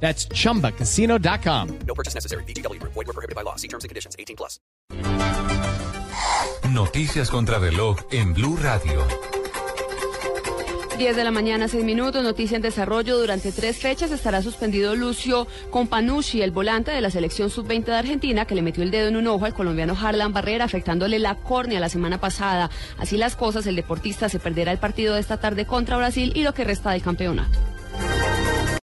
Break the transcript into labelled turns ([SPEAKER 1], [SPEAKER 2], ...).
[SPEAKER 1] That's chumbacasino.com.
[SPEAKER 2] No purchase necessary. BGW. Void were prohibited by law. See terms and conditions. 18 plus.
[SPEAKER 3] Noticias contra reloj en Blue Radio.
[SPEAKER 4] 10 de la mañana, 6 minutos, noticia en desarrollo. Durante tres fechas estará suspendido Lucio Companucci, el volante de la selección sub-20 de Argentina, que le metió el dedo en un ojo al colombiano Harlan Barrera, afectándole la córnea la semana pasada. Así las cosas, el deportista se perderá el partido de esta tarde contra Brasil y lo que resta del campeonato.